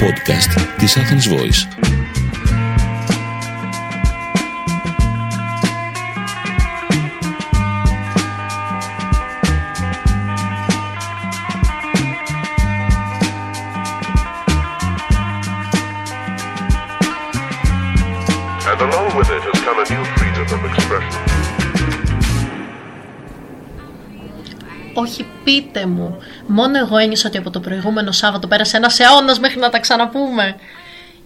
podcast της Athens Voice. Όχι, πείτε μου. Μόνο εγώ ένιωσα ότι από το προηγούμενο Σάββατο πέρασε ένας αιώνας μέχρι να τα ξαναπούμε.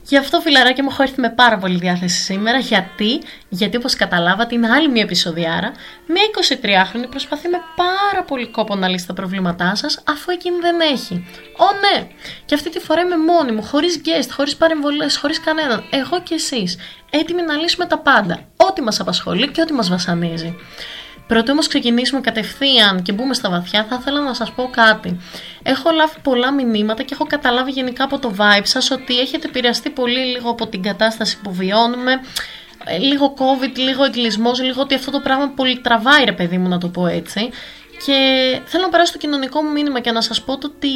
Γι' αυτό, φιλαράκι μου, έχω έρθει με πάρα πολύ διάθεση σήμερα. Γιατί, γιατί όπως καταλάβατε, είναι άλλη μια επεισοδιάρα. Μια 23χρονη προσπαθεί με πάρα πολύ κόπο να λύσει τα προβλήματά σας, αφού εκείνη δεν έχει. Ω ναι! Και αυτή τη φορά είμαι μόνη μου, χωρίς guest, χωρίς παρεμβολές, χωρίς κανέναν. Εγώ και εσείς. Έτοιμοι να λύσουμε τα πάντα. Ό,τι μας απασχολεί και ό,τι μας βασανίζει. Πρωτού όμως ξεκινήσουμε κατευθείαν και μπούμε στα βαθιά, θα ήθελα να σας πω κάτι. Έχω λάβει πολλά μηνύματα και έχω καταλάβει γενικά από το vibe σας ότι έχετε επηρεαστεί πολύ λίγο από την κατάσταση που βιώνουμε. Ε, λίγο COVID, λίγο εγκλισμός, λίγο ότι αυτό το πράγμα πολύ τραβάει, ρε παιδί μου, να το πω έτσι. Και θέλω να περάσω το κοινωνικό μου μήνυμα και να σας πω ότι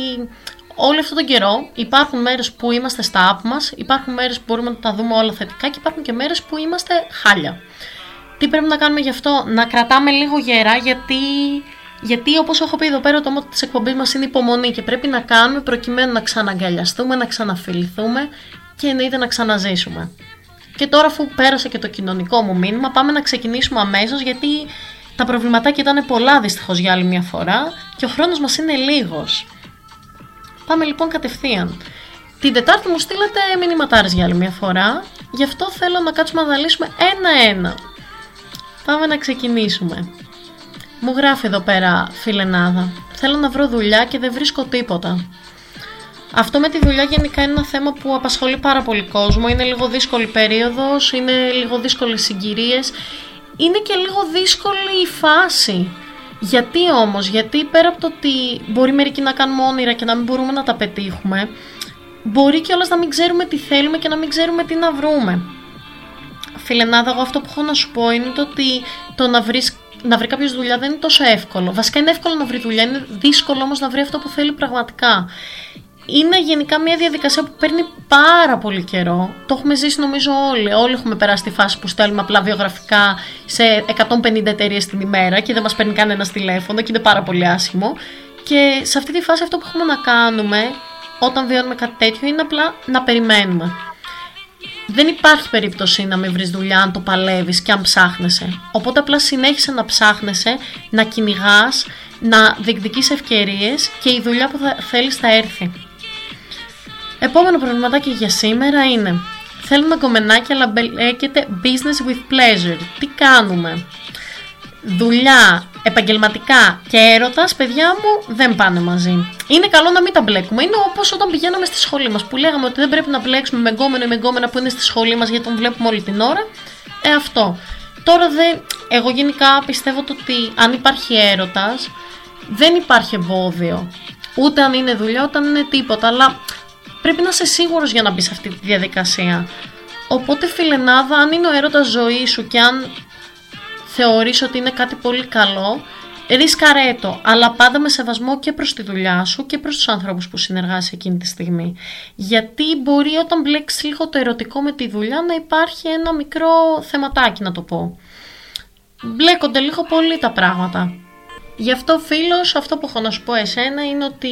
όλο αυτόν τον καιρό υπάρχουν μέρες που είμαστε στα app μας, υπάρχουν μέρες που μπορούμε να τα δούμε όλα θετικά και υπάρχουν και μέρες που είμαστε χάλια. Τι πρέπει να κάνουμε γι' αυτό, να κρατάμε λίγο γερά γιατί, γιατί όπως έχω πει εδώ πέρα το μότο της εκπομπής μας είναι υπομονή και πρέπει να κάνουμε προκειμένου να ξαναγκαλιαστούμε, να ξαναφιληθούμε και εννοείται να ξαναζήσουμε. Και τώρα αφού πέρασε και το κοινωνικό μου μήνυμα πάμε να ξεκινήσουμε αμέσως γιατί τα προβληματάκια ήταν πολλά δυστυχώς για άλλη μια φορά και ο χρόνος μας είναι λίγος. Πάμε λοιπόν κατευθείαν. Την Τετάρτη μου στείλατε μηνυματάρες για άλλη μια φορά, γι' αυτό θέλω να κάτσουμε να λύσουμε ένα-ένα Πάμε να ξεκινήσουμε. Μου γράφει εδώ πέρα φιλενάδα. Θέλω να βρω δουλειά και δεν βρίσκω τίποτα. Αυτό με τη δουλειά γενικά είναι ένα θέμα που απασχολεί πάρα πολύ κόσμο. Είναι λίγο δύσκολη περίοδος, είναι λίγο δύσκολες συγκυρίες. Είναι και λίγο δύσκολη η φάση. Γιατί όμως, γιατί πέρα από το ότι μπορεί μερικοί να κάνουμε όνειρα και να μην μπορούμε να τα πετύχουμε, μπορεί και να μην ξέρουμε τι θέλουμε και να μην ξέρουμε τι να βρούμε. Φιλενάδα, εγώ αυτό που έχω να σου πω είναι το ότι το να, βρεις, να βρει κάποιος δουλειά δεν είναι τόσο εύκολο. Βασικά είναι εύκολο να βρει δουλειά, είναι δύσκολο όμως να βρει αυτό που θέλει πραγματικά. Είναι γενικά μια διαδικασία που παίρνει πάρα πολύ καιρό. Το έχουμε ζήσει νομίζω όλοι. Όλοι έχουμε περάσει τη φάση που στέλνουμε απλά βιογραφικά σε 150 εταιρείες την ημέρα και δεν μας παίρνει κανένα τηλέφωνο και είναι πάρα πολύ άσχημο. Και σε αυτή τη φάση αυτό που έχουμε να κάνουμε όταν βιώνουμε κάτι τέτοιο είναι απλά να περιμένουμε δεν υπάρχει περίπτωση να μην βρεις δουλειά αν το παλεύεις και αν ψάχνεσαι. Οπότε απλά συνέχισε να ψάχνεσαι, να κυνηγάς, να διεκδικείς ευκαιρίες και η δουλειά που θα θέλεις θα έρθει. Επόμενο προβληματάκι για σήμερα είναι Θέλουμε κομμενάκι αλλά μπελέκεται business with pleasure. Τι κάνουμε; Δουλειά, επαγγελματικά και έρωτας, παιδιά μου, δεν πάνε μαζί. Είναι καλό να μην τα μπλέκουμε. Είναι όπως όταν πηγαίναμε στη σχολή μας που λέγαμε ότι δεν πρέπει να μπλέξουμε με γκόμενο ή με γκόμενα που είναι στη σχολή μας γιατί τον βλέπουμε όλη την ώρα. Ε, αυτό. Τώρα δεν. Εγώ γενικά πιστεύω ότι αν υπάρχει έρωτας, δεν υπάρχει εμπόδιο. Ούτε αν είναι δουλειά, ούτε αν είναι τίποτα. Αλλά πρέπει να είσαι σίγουρος για να μπεις σε αυτή τη διαδικασία. Οπότε, φιλενάδα, αν είναι ο έρωτας ζωή σου και αν θεωρείς ότι είναι κάτι πολύ καλό, ρίσκαρέ το, αλλά πάντα με σεβασμό και προς τη δουλειά σου και προς τους ανθρώπους που συνεργάσαι εκείνη τη στιγμή. Γιατί μπορεί όταν μπλέξεις λίγο το ερωτικό με τη δουλειά να υπάρχει ένα μικρό θεματάκι να το πω. Μπλέκονται λίγο πολύ τα πράγματα. Γι' αυτό φίλος, αυτό που έχω να σου πω εσένα είναι ότι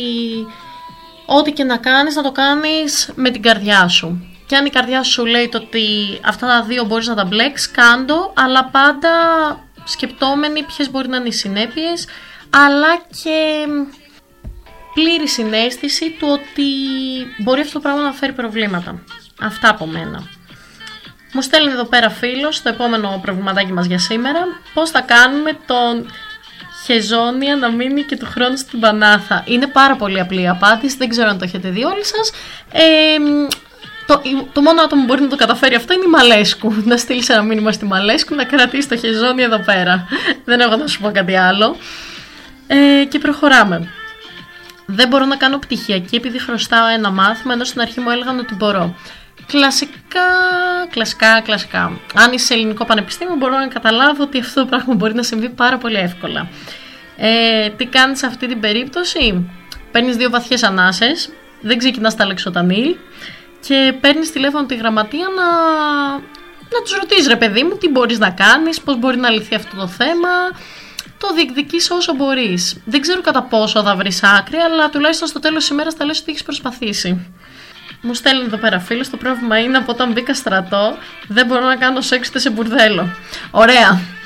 ό,τι και να κάνεις να το κάνεις με την καρδιά σου. Και αν η καρδιά σου λέει το ότι αυτά τα δύο μπορείς να τα μπλέξεις, κάντο, αλλά πάντα σκεπτόμενοι ποιες μπορεί να είναι οι συνέπειες, αλλά και πλήρη συνέστηση του ότι μπορεί αυτό το πράγμα να φέρει προβλήματα. Αυτά από μένα. Μου στέλνει εδώ πέρα φίλος, το επόμενο προβληματάκι μας για σήμερα, πώς θα κάνουμε τον χεζόνια να μείνει και του χρόνου στην Πανάθα. Είναι πάρα πολύ απλή η απάντηση, δεν ξέρω αν το έχετε δει όλοι σας. Ε, το, το μόνο άτομο που μπορεί να το καταφέρει αυτό είναι η Μαλέσκου. Να στείλεις ένα μήνυμα στη Μαλέσκου να κρατήσει το χεζόνι εδώ πέρα. Δεν έχω να σου πω κάτι άλλο. Ε, και προχωράμε. Δεν μπορώ να κάνω πτυχιακή επειδή χρωστάω ένα μάθημα, ενώ στην αρχή μου έλεγαν ότι μπορώ. Κλασικά, κλασικά, κλασικά. Αν είσαι σε ελληνικό πανεπιστήμιο, μπορώ να καταλάβω ότι αυτό το πράγμα μπορεί να συμβεί πάρα πολύ εύκολα. Ε, τι κάνεις σε αυτή την περίπτωση, παίρνεις δύο βαθιές ανάσες, δεν ξεκινάς τα λεξοταμίλ και παίρνεις τηλέφωνο τη γραμματεία να, να τους ρωτήσεις, ρε παιδί μου, τι μπορείς να κάνεις, πώς μπορεί να λυθεί αυτό το θέμα. Το διεκδικείς όσο μπορείς. Δεν ξέρω κατά πόσο θα βρεις άκρη, αλλά τουλάχιστον στο τέλος της ημέρας θα λες ότι έχεις προσπαθήσει. Μου στέλνει εδώ πέρα φίλο. Το πρόβλημα είναι από όταν μπήκα στρατό, δεν μπορώ να κάνω σεξ σε μπουρδέλο. Ωραία.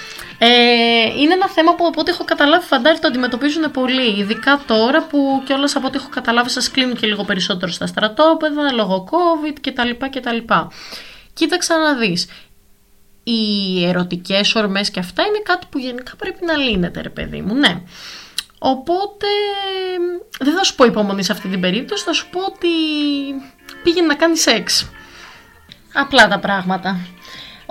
Ε, είναι ένα θέμα που από ό,τι έχω καταλάβει φαντάρι το αντιμετωπίζουν πολύ. Ειδικά τώρα που κιόλας από ό,τι έχω καταλάβει σας κλείνουν και λίγο περισσότερο στα στρατόπεδα λόγω COVID κτλ. κτλ. Κοίταξα να δεις. Οι ερωτικές ορμές και αυτά είναι κάτι που γενικά πρέπει να λύνεται, ρε παιδί μου. Ναι. Οπότε δεν θα σου πω υπομονή σε αυτή την περίπτωση, θα σου πω ότι πήγαινε να κάνει σεξ. Απλά τα πράγματα.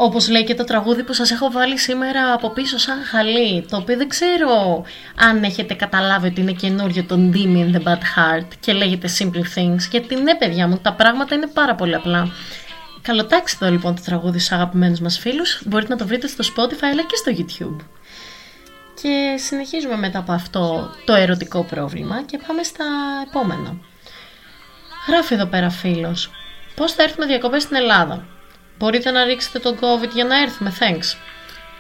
Όπως λέει και το τραγούδι που σας έχω βάλει σήμερα από πίσω σαν χαλί, το οποίο δεν ξέρω αν έχετε καταλάβει ότι είναι καινούριο το Dim in the Bad Heart και λέγεται Simple Things, γιατί ναι παιδιά μου, τα πράγματα είναι πάρα πολύ απλά. Καλοτάξτε λοιπόν το τραγούδι στους αγαπημένους μας φίλους, μπορείτε να το βρείτε στο Spotify αλλά και στο YouTube. Και συνεχίζουμε μετά από αυτό το ερωτικό πρόβλημα και πάμε στα επόμενα. Γράφει εδώ πέρα φίλος, πώς θα έρθουμε διακοπές στην Ελλάδα; Μπορείτε να ρίξετε τον COVID για να έρθουμε, thanks.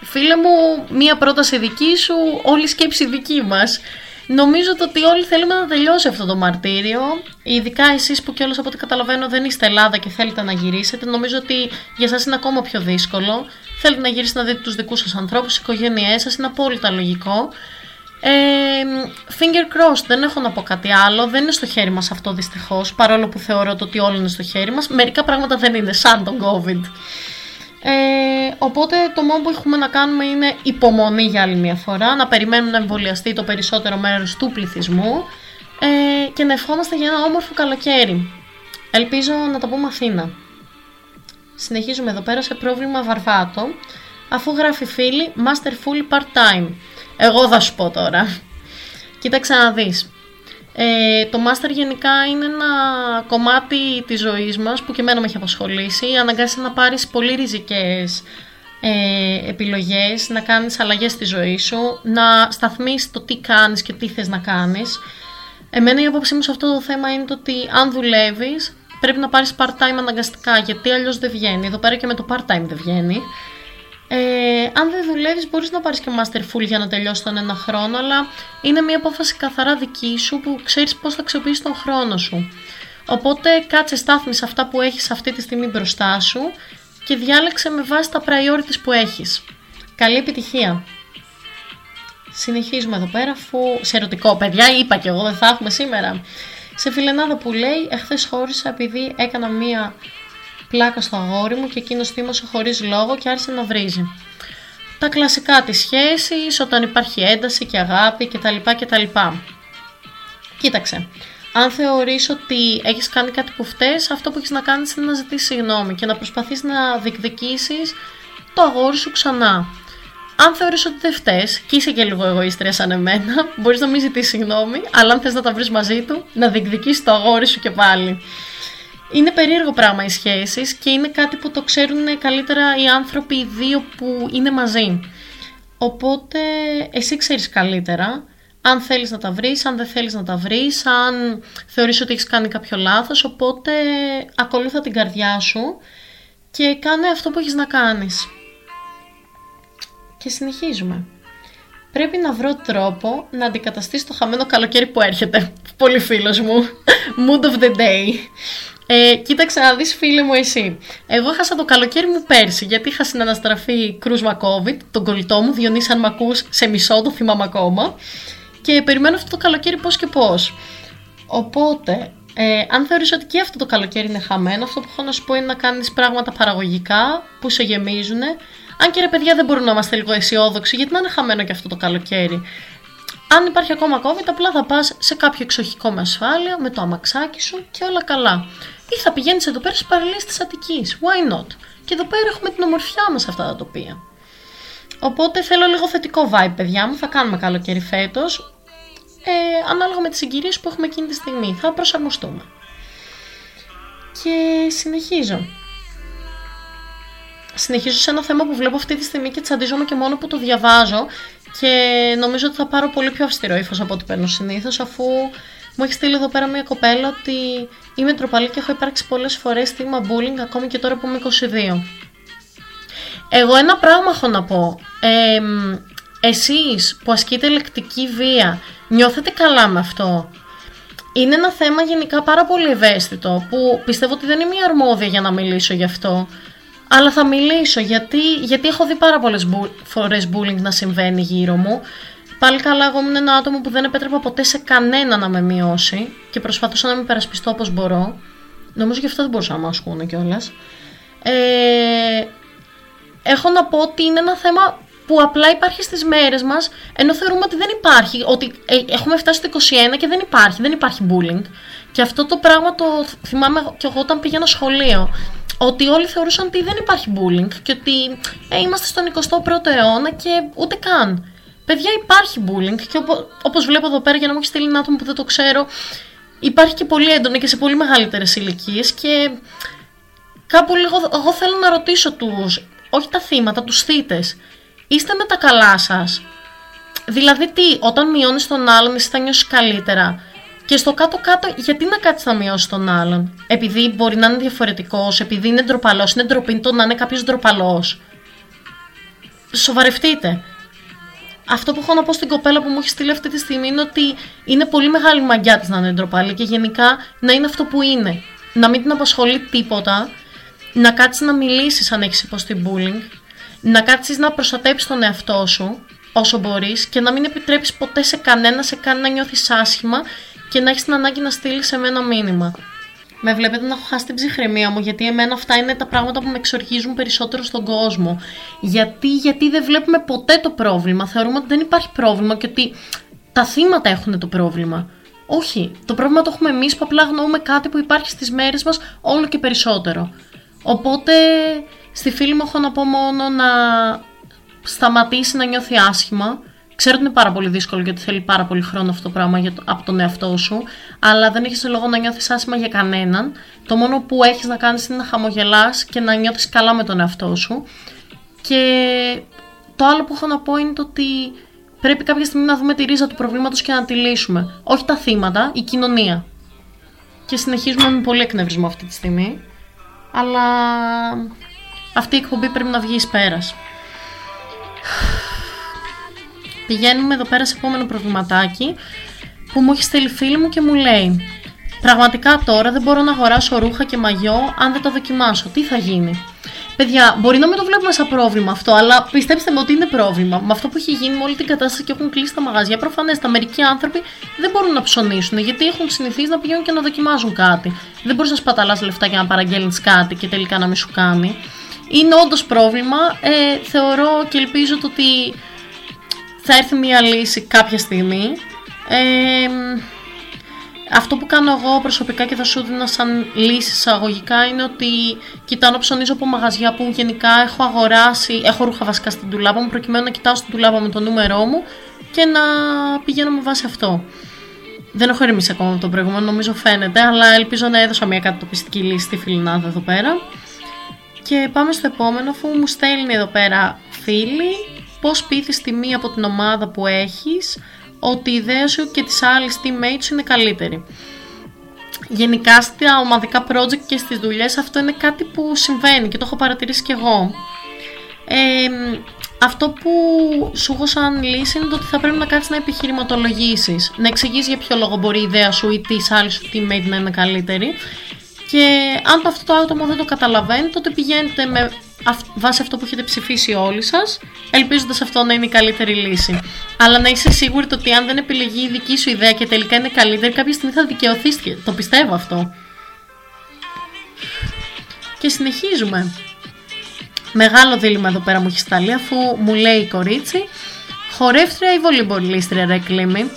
Φίλε μου, μία πρόταση δική σου, όλη σκέψη δική μας. Νομίζω ότι όλοι θέλουμε να τελειώσει αυτό το μαρτύριο. Ειδικά εσείς που κιόλας από ό,τι καταλαβαίνω δεν είστε Ελλάδα και θέλετε να γυρίσετε. Νομίζω ότι για εσά είναι ακόμα πιο δύσκολο. Θέλετε να γυρίσετε να δείτε τους δικούς σας ανθρώπους, τι οικογένειές σας, είναι απόλυτα λογικό. Ε, finger crossed, δεν έχω να πω κάτι άλλο. Δεν είναι στο χέρι μας αυτό δυστυχώς. Παρόλο που θεωρώ ότι όλα είναι στο χέρι μας. Μερικά πράγματα δεν είναι, σαν τον COVID. Ε, οπότε το μόνο που έχουμε να κάνουμε είναι υπομονή για άλλη μια φορά, να περιμένουμε να εμβολιαστεί το περισσότερο μέρος του πληθυσμού ε, και να ευχόμαστε για ένα όμορφο καλοκαίρι. Ελπίζω να το πούμε Αθήνα. Συνεχίζουμε εδώ πέρα σε πρόβλημα Βαρβάτο, αφού γράφει φίλη Master Full Part Time. Εγώ θα σου πω τώρα. Κοίταξε να δεις. Ε, το μάστερ γενικά είναι ένα κομμάτι της ζωής μας που και εμένα με έχει απασχολήσει. Αναγκάζει να πάρεις πολύ ριζικές ε, επιλογές, να κάνεις αλλαγές στη ζωή σου, να σταθμίσεις το τι κάνεις και τι θες να κάνεις. Εμένα η απόψη μου σε αυτό το θέμα είναι το ότι αν δουλεύεις πρέπει να πάρεις part-time αναγκαστικά γιατί αλλιώς δεν βγαίνει. Εδώ πέρα και με το part-time δεν βγαίνει. Ε, αν δεν δουλεύεις, μπορείς να πάρεις και master full για να τελειώσει τον ένα χρόνο, αλλά είναι μια απόφαση καθαρά δική σου που ξέρεις πώς θα αξιοποιήσεις τον χρόνο σου. Οπότε κάτσε στάθμισε αυτά που έχεις αυτή τη στιγμή μπροστά σου και διάλεξε με βάση τα priorities που έχεις. Καλή επιτυχία! Συνεχίζουμε εδώ πέρα, αφού σε ερωτικό παιδιά, είπα και εγώ δεν θα έχουμε σήμερα. Σε φιλενάδα που λέει, εχθές χώρισα επειδή έκανα μία πλάκα στο αγόρι μου και εκείνος θύμωσε χωρίς λόγο και άρχισε να βρίζει. Τα κλασικά της σχέσης, όταν υπάρχει ένταση και αγάπη κτλ. κτλ. Κοίταξε, αν θεωρείς ότι έχεις κάνει κάτι που φταίς, αυτό που έχεις να κάνεις είναι να ζητήσεις συγγνώμη και να προσπαθείς να διεκδικήσεις το αγόρι σου ξανά. Αν θεωρείς ότι δεν φταίς και είσαι και λίγο εγωίστρια σαν εμένα, μπορείς να μην ζητήσεις συγγνώμη, αλλά αν θες να τα βρεις μαζί του, να διεκδικήσεις το αγόρι σου και πάλι. Είναι περίεργο πράγμα οι σχέσεις και είναι κάτι που το ξέρουν καλύτερα οι άνθρωποι οι δύο που είναι μαζί. Οπότε εσύ ξέρεις καλύτερα αν θέλεις να τα βρεις, αν δεν θέλεις να τα βρεις, αν θεωρείς ότι έχεις κάνει κάποιο λάθος, οπότε ακολούθα την καρδιά σου και κάνε αυτό που έχεις να κάνεις. Και συνεχίζουμε. Πρέπει να βρω τρόπο να αντικαταστήσω το χαμένο καλοκαίρι που έρχεται. Πολύ φίλος μου. Mood of the day. Ε, κοίταξε να δεις φίλε μου εσύ. Εγώ έχασα το καλοκαίρι μου πέρσι γιατί είχα συναναστραφεί κρούσμα COVID, τον κολλητό μου, Διονύσης αν μ' ακούς, σε μισό, το θυμάμαι ακόμα. Και περιμένω αυτό το καλοκαίρι πώς και πώς. Οπότε, ε, αν θεωρείς ότι και αυτό το καλοκαίρι είναι χαμένο, αυτό που έχω να σου πω είναι να κάνεις πράγματα παραγωγικά που σε γεμίζουν. Αν και ρε παιδιά δεν μπορούμε να είμαστε λίγο αισιόδοξοι, γιατί να είναι χαμένο και αυτό το καλοκαίρι. Αν υπάρχει ακόμα COVID, απλά θα πας σε κάποιο εξοχικό με ασφάλεια, με το αμαξάκι σου και όλα καλά ή θα πηγαίνεις εδώ πέρα στις παραλίες της Αττικής. Why not? Και εδώ πέρα έχουμε την ομορφιά μας αυτά τα τοπία. Οπότε θέλω λίγο θετικό vibe, παιδιά μου. Θα κάνουμε καλοκαίρι φέτος. Ε, ανάλογα με τις συγκυρίες που έχουμε εκείνη τη στιγμή. Θα προσαρμοστούμε. Και συνεχίζω. Συνεχίζω σε ένα θέμα που βλέπω αυτή τη στιγμή και τσαντίζομαι και μόνο που το διαβάζω και νομίζω ότι θα πάρω πολύ πιο αυστηρό ύφος από ό,τι παίρνω συνήθως αφού Μου έχει στείλει εδώ πέρα μια κοπέλα ότι είμαι τροπαλή και έχω υπάρξει πολλές φορές θύμα bullying ακόμη και τώρα που είμαι 22. Εγώ ένα πράγμα έχω να πω. Ε, εσείς που ασκείτε λεκτική βία, νιώθετε καλά με αυτό; Είναι ένα θέμα γενικά πάρα πολύ ευαίσθητο που πιστεύω ότι δεν είμαι η αρμόδια για να μιλήσω γι' αυτό. Αλλά θα μιλήσω γιατί, γιατί έχω δει πάρα πολλές φορές bullying να συμβαίνει γύρω μου. Πάλι καλά, εγώ ήμουν ένα άτομο που δεν επέτρεπα ποτέ σε κανένα να με μειώσει και προσπαθούσα να με περασπιστώ όπως μπορώ. Νομίζω γι' αυτό δεν μπορούσα να με ασκούν κιόλας. Ε, έχω να πω ότι είναι ένα θέμα που απλά υπάρχει στις μέρες μας, ενώ θεωρούμε ότι δεν υπάρχει, ότι ε, έχουμε φτάσει στο 21 και δεν υπάρχει, δεν υπάρχει bullying. Και αυτό το πράγμα το θυμάμαι και εγώ όταν πήγαινα σχολείο, ότι όλοι θεωρούσαν ότι δεν υπάρχει bullying και ότι ε, είμαστε στον 21ο αιώνα και ούτε καν. Παιδιά υπάρχει bullying και όπω, όπως βλέπω εδώ πέρα για να μου έχεις στείλει ένα άτομο που δεν το ξέρω, υπάρχει και πολύ έντονα και σε πολύ μεγαλύτερες ηλικίες και κάπου λίγο εγώ θέλω να ρωτήσω τους, όχι τα θύματα, τους θύτες, είστε με τα καλά σας; Δηλαδή τι, όταν μειώνεις τον άλλον εσύ θα νιώσεις καλύτερα; Και στο κάτω-κάτω, γιατί να κάτσεις να μειώσεις τον άλλον; Επειδή μπορεί να είναι διαφορετικός, επειδή είναι ντροπαλός, είναι ντροπή το να είναι κάποιος ντροπαλός. Σοβαρευτείτε. Αυτό που έχω να πω στην κοπέλα που μου έχει στείλει αυτή τη στιγμή είναι ότι είναι πολύ μεγάλη μαγιά της να είναι ντροπαλή και γενικά να είναι αυτό που είναι. Να μην την απασχολεί τίποτα, να κάτσεις να μιλήσεις αν έχεις υποστεί bullying, να κάτσεις να προστατέψεις τον εαυτό σου όσο μπορείς και να μην επιτρέψεις ποτέ σε κανένα σε κάνει να νιώθεις άσχημα και να έχεις την ανάγκη να στείλεις σε μένα μήνυμα. Με βλέπετε να έχω χάσει την ψυχραιμία μου, γιατί εμένα αυτά είναι τα πράγματα που με εξοργίζουν περισσότερο στον κόσμο. Γιατί, γιατί δεν βλέπουμε ποτέ το πρόβλημα. Θεωρούμε ότι δεν υπάρχει πρόβλημα και ότι τα θύματα έχουν το πρόβλημα. Όχι, το πρόβλημα το έχουμε εμείς που απλά γνωρούμε κάτι που υπάρχει στις μέρες μας όλο και περισσότερο. Οπότε στη φίλη μου έχω να πω μόνο να σταματήσει να νιώθει άσχημα Ξέρω ότι είναι πάρα πολύ δύσκολο γιατί θέλει πάρα πολύ χρόνο αυτό το πράγμα για το, από τον εαυτό σου, αλλά δεν έχεις λόγο να νιώθεις άσχημα για κανέναν. Το μόνο που έχεις να κάνεις είναι να χαμογελάς και να νιώθεις καλά με τον εαυτό σου. Και το άλλο που έχω να πω είναι το ότι πρέπει κάποια στιγμή να δούμε τη ρίζα του προβλήματος και να τη λύσουμε. Όχι τα θύματα, η κοινωνία. Και συνεχίζουμε με πολύ εκνευρισμό αυτή τη στιγμή. Αλλά αυτή η εκπομπή πρέπει να βγει εις πέρας. Πηγαίνουμε εδώ πέρα σε επόμενο προβληματάκι που μου έχει στείλει φίλη μου και μου λέει Πραγματικά τώρα δεν μπορώ να αγοράσω ρούχα και μαγιό αν δεν το δοκιμάσω. Τι θα γίνει; Παιδιά, μπορεί να μην το βλέπουμε σαν πρόβλημα αυτό, αλλά πιστέψτε με ότι είναι πρόβλημα. Με αυτό που έχει γίνει με όλη την κατάσταση και έχουν κλείσει τα μαγαζιά, προφανέστατα μερικοί άνθρωποι δεν μπορούν να ψωνίσουν γιατί έχουν συνηθίσει να πηγαίνουν και να δοκιμάζουν κάτι. Δεν μπορείς να σπαταλάς λεφτά για να παραγγέλνεις κάτι και τελικά να μην σου κάνει. Είναι όντως πρόβλημα. Ε, θεωρώ και ελπίζω ότι θα έρθει μια λύση κάποια στιγμή. Ε, αυτό που κάνω εγώ προσωπικά και θα σου δίνω σαν λύση εισαγωγικά είναι ότι κοιτάω να ψωνίζω από μαγαζιά που γενικά έχω αγοράσει, έχω ρούχα βασικά στην τουλάπα μου προκειμένου να κοιτάω στην τουλάπα με το νούμερό μου και να πηγαίνω με βάση αυτό. Δεν έχω ερμήσει ακόμα από τον προηγούμενο, νομίζω φαίνεται, αλλά ελπίζω να έδωσα μια κατατοπιστική λύση στη φιλινάδα εδώ πέρα. Και πάμε στο επόμενο, αφού μου στέλνει εδώ πέρα φίλοι πώς πείθεις τη μία από την ομάδα που έχεις ότι η ιδέα σου και της άλλης teammates σου είναι καλύτερη. Γενικά στα ομαδικά project και στις δουλειές αυτό είναι κάτι που συμβαίνει και το έχω παρατηρήσει κι εγώ. Ε, αυτό που σου έχω σαν λύση είναι ότι θα πρέπει να κάτσεις να επιχειρηματολογήσεις, να εξηγείς για ποιο λόγο μπορεί η ιδέα σου ή της άλλης σου teammate να είναι καλύτερη και αν αυτό το άτομο δεν το καταλαβαίνει τότε πηγαίνετε με βάσει αυτό που έχετε ψηφίσει όλοι σας, ελπίζοντας αυτό να είναι η καλύτερη λύση. Αλλά να είσαι σίγουρη ότι αν δεν επιλεγεί η δική σου ιδέα και τελικά είναι καλύτερη, κάποια στιγμή θα δικαιωθείς. Το πιστεύω αυτό. Και συνεχίζουμε. Μεγάλο δίλημα εδώ πέρα μου έχει σταλεί, αφού μου λέει η κορίτσι, χορεύτρια ή βολυμπολίστρια ρε κλίμη.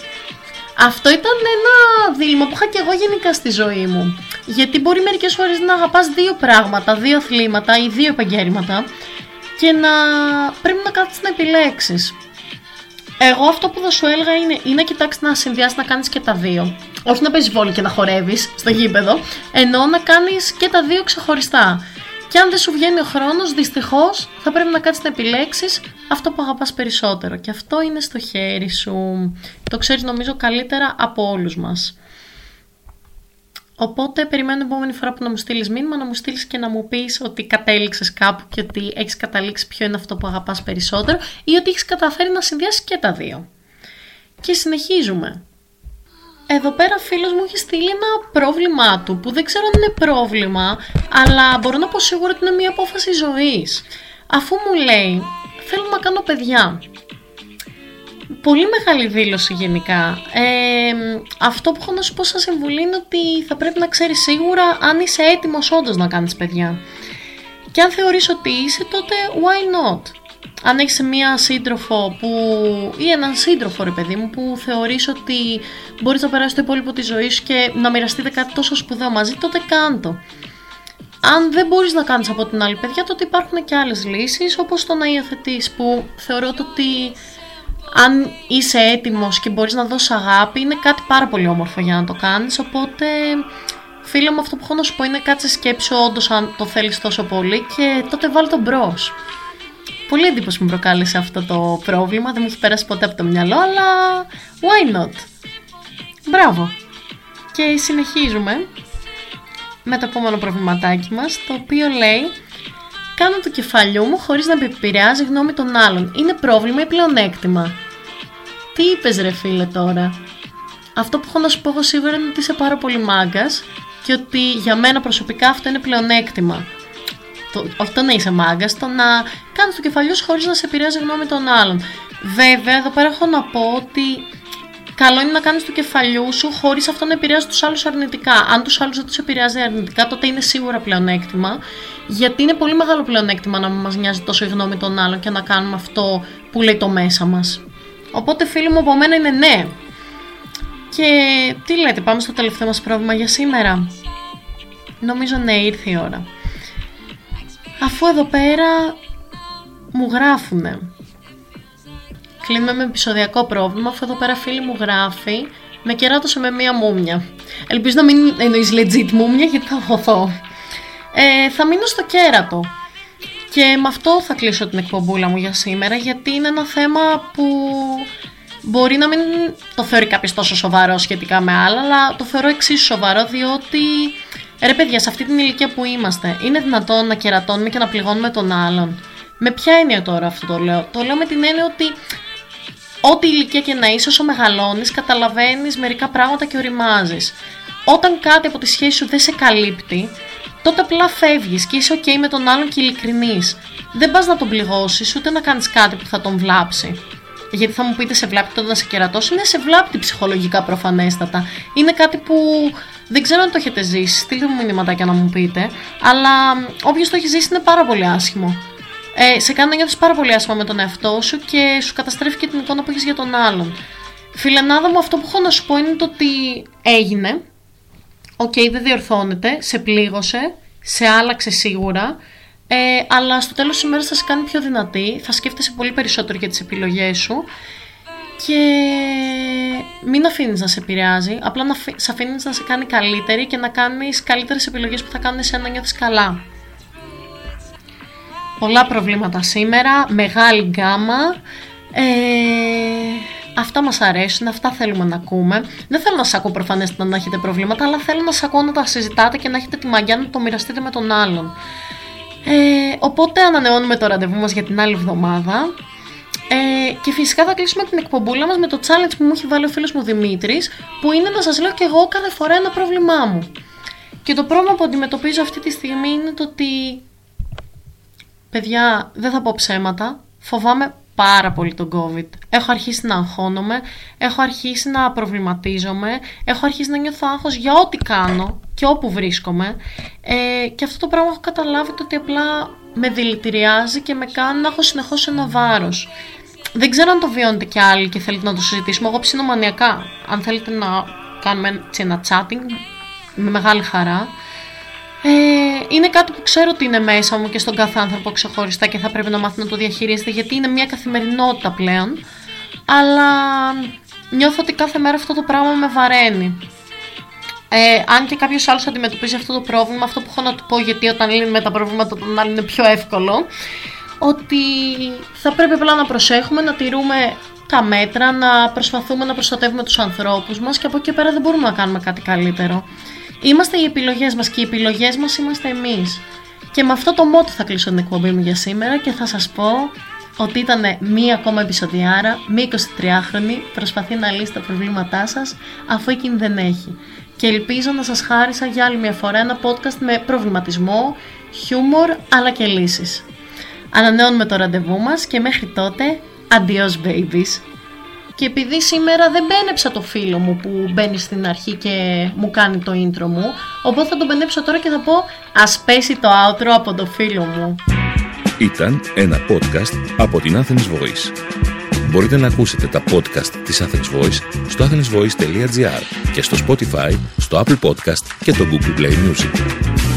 Αυτό ήταν ένα δίλημα που είχα και εγώ γενικά στη ζωή μου. Γιατί μπορεί μερικές φορές να αγαπάς δύο πράγματα, δύο αθλήματα ή δύο επαγγέλματα και να πρέπει να κάτσει να επιλέξεις. Εγώ αυτό που θα σου έλεγα είναι ή να κοιτάξεις να συνδυάσεις να κάνεις και τα δύο. Όχι να παίζεις βόλιο και να χορεύεις στο γήπεδο, ενώ να κάνεις και τα δύο ξεχωριστά. Και αν δεν σου βγαίνει ο χρόνος, δυστυχώς θα πρέπει να κάτσει να επιλέξεις αυτό που αγαπάς περισσότερο. Και αυτό είναι στο χέρι σου. Το ξέρεις νομίζω καλύτερα από όλους μας. Οπότε περιμένω την επόμενη φορά που να μου στείλεις μήνυμα να μου στείλεις και να μου πεις ότι κατέληξες κάπου και ότι έχεις καταλήξει ποιο είναι αυτό που αγαπάς περισσότερο ή ότι έχεις καταφέρει να συνδυάσεις και τα δύο. Και συνεχίζουμε. Εδώ πέρα φίλος μου έχει στείλει ένα πρόβλημά του που δεν ξέρω αν είναι πρόβλημα αλλά μπορώ να πω σίγουρα ότι είναι μια απόφαση ζωής. Αφού μου λέει θέλω να κάνω παιδιά πολύ μεγάλη δήλωση γενικά. Ε, αυτό που έχω να σου πω σαν συμβουλή είναι ότι θα πρέπει να ξέρεις σίγουρα αν είσαι έτοιμος όντως να κάνεις παιδιά. Και αν θεωρείς ότι είσαι τότε why not; Αν έχεις μία σύντροφο που, ή έναν σύντροφο ρε παιδί μου που θεωρείς ότι μπορείς να περάσεις το υπόλοιπο της ζωής σου και να μοιραστείτε κάτι τόσο σπουδαίο μαζί τότε κάντο. Αν δεν μπορείς να κάνεις από την άλλη παιδιά τότε υπάρχουν και άλλες λύσεις όπως το να υιοθετείς που θεωρώ ότι αν είσαι έτοιμος και μπορείς να δώσεις αγάπη είναι κάτι πάρα πολύ όμορφο για να το κάνεις οπότε φίλε μου αυτό που έχω να σου πω είναι κάτσε σκέψου όντως αν το θέλεις τόσο πολύ και τότε βάλει τον μπρος. Πολύ εντύπωση μου προκάλεσε αυτό το πρόβλημα, δεν μου έχει πέρασει ποτέ από το μυαλό αλλά why not; Μπράβο. Και συνεχίζουμε με το επόμενο προβληματάκι μας το οποίο λέει Κάνω το κεφαλιού μου χωρίς να με επηρεάζει γνώμη των άλλων. Είναι πρόβλημα ή πλεονέκτημα; Τι είπες ρε φίλε τώρα; Αυτό που έχω να σου πω εγώ σίγουρα είναι ότι είσαι πάρα πολύ μάγκας και ότι για μένα προσωπικά αυτό είναι πλεονέκτημα. Το, όχι το να είσαι μάγκας, το να κάνεις το κεφαλιού σου χωρίς να σε επηρεάζει γνώμη των άλλων. Βέβαια, εδώ πέρα έχω να πω ότι καλό είναι να κάνεις το κεφαλιού σου χωρίς αυτό να επηρεάζει τους άλλους αρνητικά. Αν τους άλλους δεν τους επηρεάζει αρνητικά, τότε είναι σίγουρα πλεονέκτημα. Γιατί είναι πολύ μεγάλο πλεονέκτημα να μας νοιάζει τόσο η γνώμη των άλλων και να κάνουμε αυτό που λέει το μέσα μας. Οπότε, φίλοι μου, από μένα είναι ναι. Και τι λέτε, πάμε στο τελευταίο μας πρόβλημα για σήμερα. Νομίζω ναι, ήρθε η ώρα. Αφού εδώ πέρα μου γράφουνε Κλείνουμε με επεισοδιακό πρόβλημα, αφού εδώ πέρα φίλη μου γράφει με κεράτωσε με μία μούμια. Ελπίζω να μην εννοείς legit μούμια γιατί θα χωθώ. Ε, θα μείνω στο κέρατο. Και με αυτό θα κλείσω την εκπομπούλα μου για σήμερα γιατί είναι ένα θέμα που μπορεί να μην το θεωρεί κάποιος τόσο σοβαρό σχετικά με άλλα αλλά το θεωρώ εξίσου σοβαρό διότι ρε παιδιά σε αυτή την ηλικία που είμαστε είναι δυνατόν να κερατώνουμε και να πληγώνουμε τον άλλον; Με ποια έννοια τώρα αυτό το λέω; Το λέω με την έννοια ότι ό,τι ηλικία και να είσαι, όσο μεγαλώνεις, καταλαβαίνεις μερικά πράγματα και οριμάζεις. Όταν κάτι από τη σχέση σου δεν σε καλύπτει, τότε απλά φεύγεις και είσαι OK με τον άλλον και ειλικρινή. Δεν πας να τον πληγώσεις, ούτε να κάνεις κάτι που θα τον βλάψει. Γιατί θα μου πείτε σε βλάπτει τότε να σε κερατώσει. Ναι, σε βλάπτει ψυχολογικά προφανέστατα. Είναι κάτι που δεν ξέρω αν το έχετε ζήσει. Στείλτε μου μηνυματάκια να μου πείτε. Αλλά όποιος το έχει ζήσει είναι πάρα πολύ άσχημο ε, σε κάνει να νιώθεις πάρα πολύ άσχημα με τον εαυτό σου και σου καταστρέφει και την εικόνα που έχεις για τον άλλον. Φιλενάδα μου, αυτό που έχω να σου πω είναι το ότι έγινε. Okay, δεν διορθώνεται, σε πλήγωσε, σε άλλαξε σίγουρα. Ε, αλλά στο τέλος της ημέρας θα σε κάνει πιο δυνατή, θα σκέφτεσαι πολύ περισσότερο για τις επιλογές σου και μην αφήνεις να σε επηρεάζει, απλά να σε αφήνεις να σε κάνει καλύτερη και να κάνεις καλύτερες επιλογές που θα κάνουν εσένα να νιώθεις καλά πολλά προβλήματα σήμερα, μεγάλη γκάμα. Ε, αυτά μας αρέσουν, αυτά θέλουμε να ακούμε. Δεν θέλω να σας ακούω προφανές να έχετε προβλήματα, αλλά θέλω να σας ακούω να τα συζητάτε και να έχετε τη μαγιά να το μοιραστείτε με τον άλλον. Ε, οπότε ανανεώνουμε το ραντεβού μας για την άλλη εβδομάδα. Ε, και φυσικά θα κλείσουμε την εκπομπούλα μας με το challenge που μου έχει βάλει ο φίλος μου Δημήτρης, που είναι να σας λέω και εγώ κάθε φορά ένα πρόβλημά μου. Και το πρόβλημα που αντιμετωπίζω αυτή τη στιγμή είναι το ότι Παιδιά, δεν θα πω ψέματα. Φοβάμαι πάρα πολύ τον COVID. Έχω αρχίσει να αγχώνομαι, έχω αρχίσει να προβληματίζομαι, έχω αρχίσει να νιώθω άγχος για ό,τι κάνω και όπου βρίσκομαι. Ε, και αυτό το πράγμα έχω καταλάβει το ότι απλά με δηλητηριάζει και με κάνει να έχω συνεχώς ένα βάρος. Δεν ξέρω αν το βιώνετε κι άλλοι και θέλετε να το συζητήσουμε. Εγώ ψήνω μανιακά. Αν θέλετε να κάνουμε ένα chatting, με μεγάλη χαρά. Ε, είναι κάτι που ξέρω ότι είναι μέσα μου και στον κάθε άνθρωπο ξεχωριστά και θα πρέπει να μάθει να το διαχειρίζεται γιατί είναι μια καθημερινότητα πλέον. Αλλά νιώθω ότι κάθε μέρα αυτό το πράγμα με βαραίνει. Ε, αν και κάποιος άλλος αντιμετωπίζει αυτό το πρόβλημα, αυτό που έχω να του πω, γιατί όταν λύνουμε τα προβλήματα των άλλων είναι πιο εύκολο, ότι θα πρέπει απλά να προσέχουμε, να τηρούμε τα μέτρα, να προσπαθούμε να προστατεύουμε τους ανθρώπους μας και από εκεί πέρα δεν μπορούμε να κάνουμε κάτι καλύτερο. Είμαστε οι επιλογές μας και οι επιλογές μας είμαστε εμείς. Και με αυτό το μότο θα κλείσω την εκπομπή μου για σήμερα και θα σας πω ότι ήταν μία ακόμα επεισοδιάρα, μία 23χρονη, προσπαθεί να λύσει τα προβλήματά σας αφού εκείνη δεν έχει. Και ελπίζω να σας χάρισα για άλλη μια φορά ένα podcast με προβληματισμό, χιούμορ αλλά και λύσεις. Ανανεώνουμε το ραντεβού μας και μέχρι τότε, adios babies. Και επειδή σήμερα δεν μπένεψα το φίλο μου που μπαίνει στην αρχή και μου κάνει το intro μου, οπότε θα τον μπενέψω τώρα και θα πω ας πέσει το outro από το φίλο μου. Ήταν ένα podcast από την Athens Voice. Μπορείτε να ακούσετε τα podcast της Athens Voice στο athensvoice.gr και στο Spotify, στο Apple Podcast και το Google Play Music.